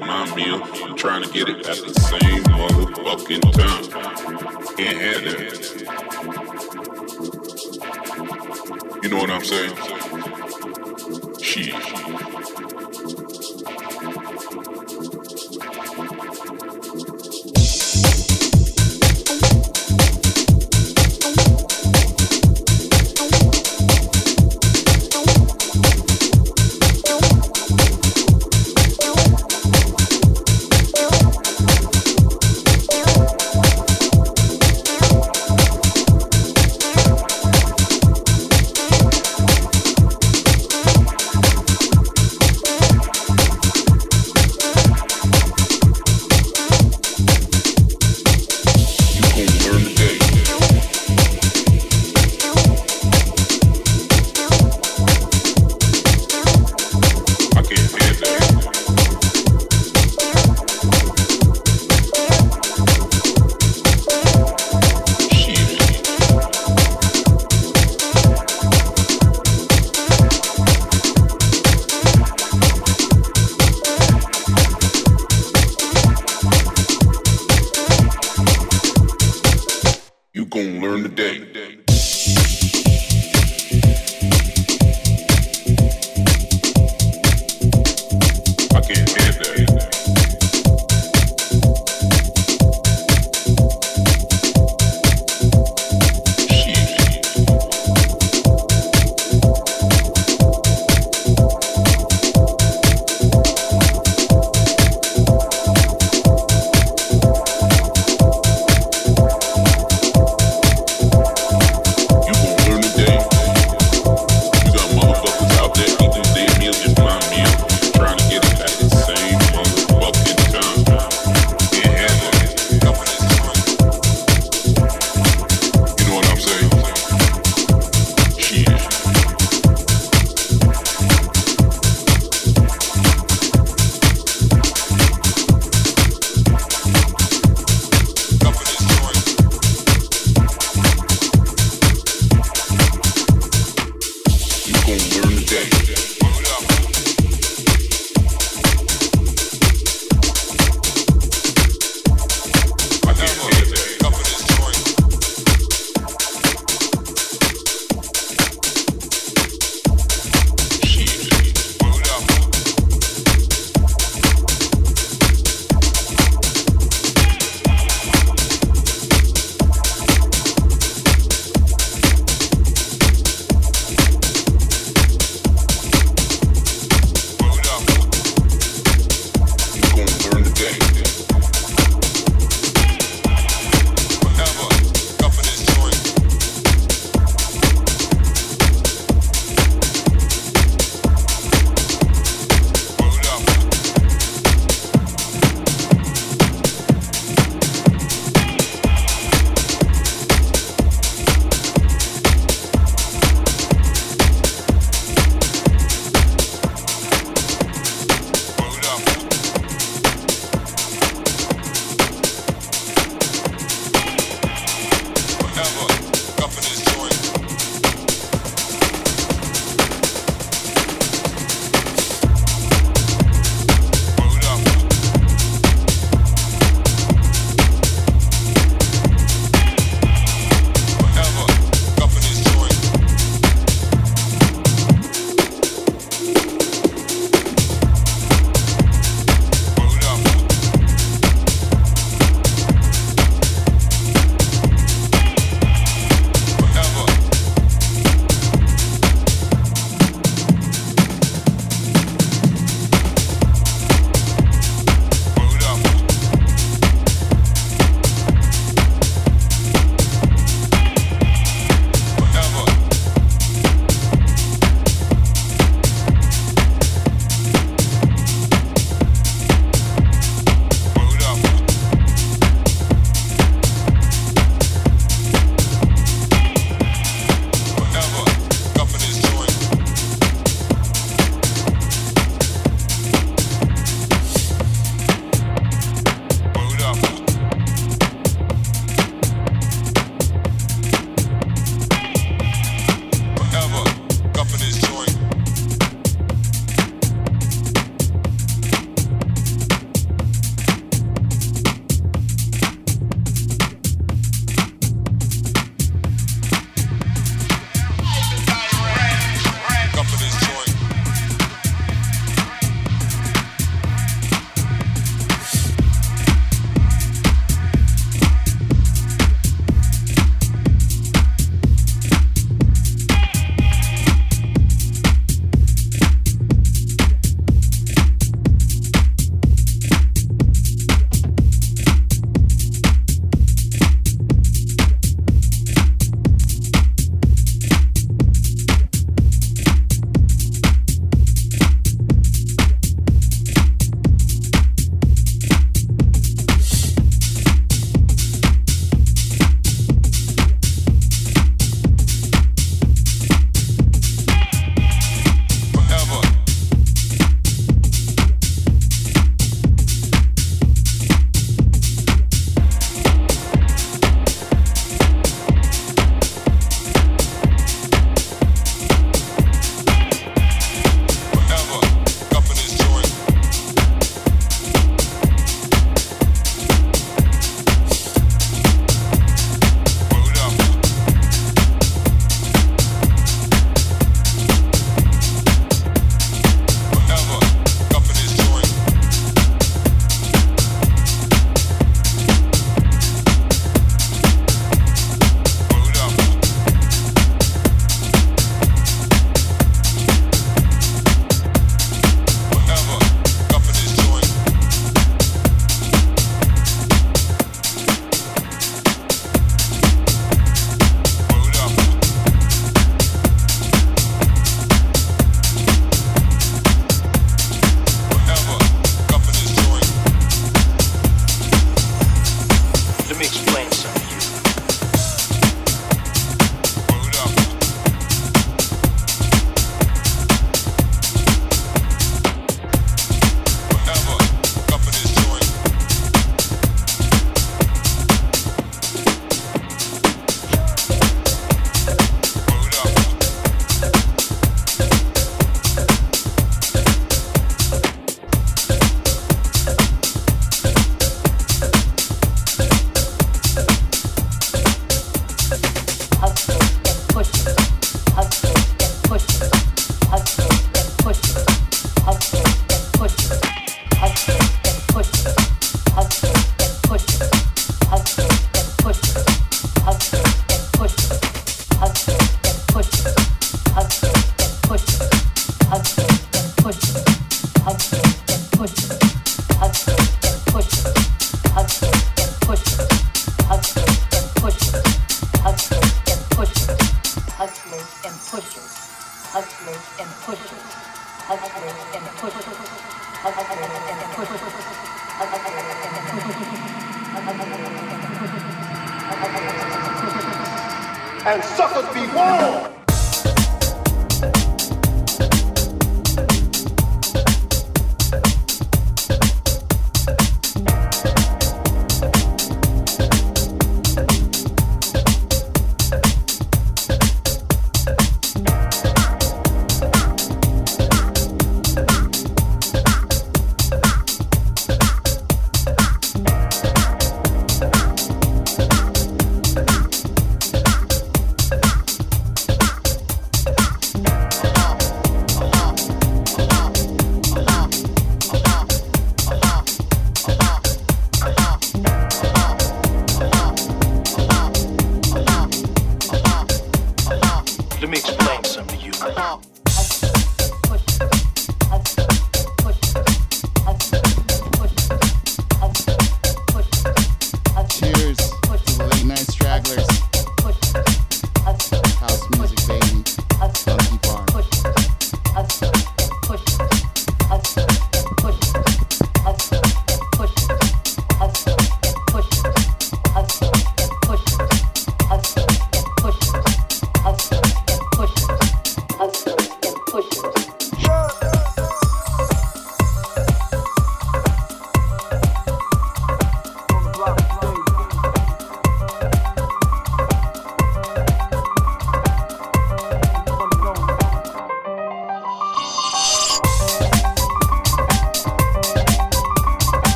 My meal. I'm trying to get it at the same motherfucking time. Can't have that. You know what I'm saying? Shit.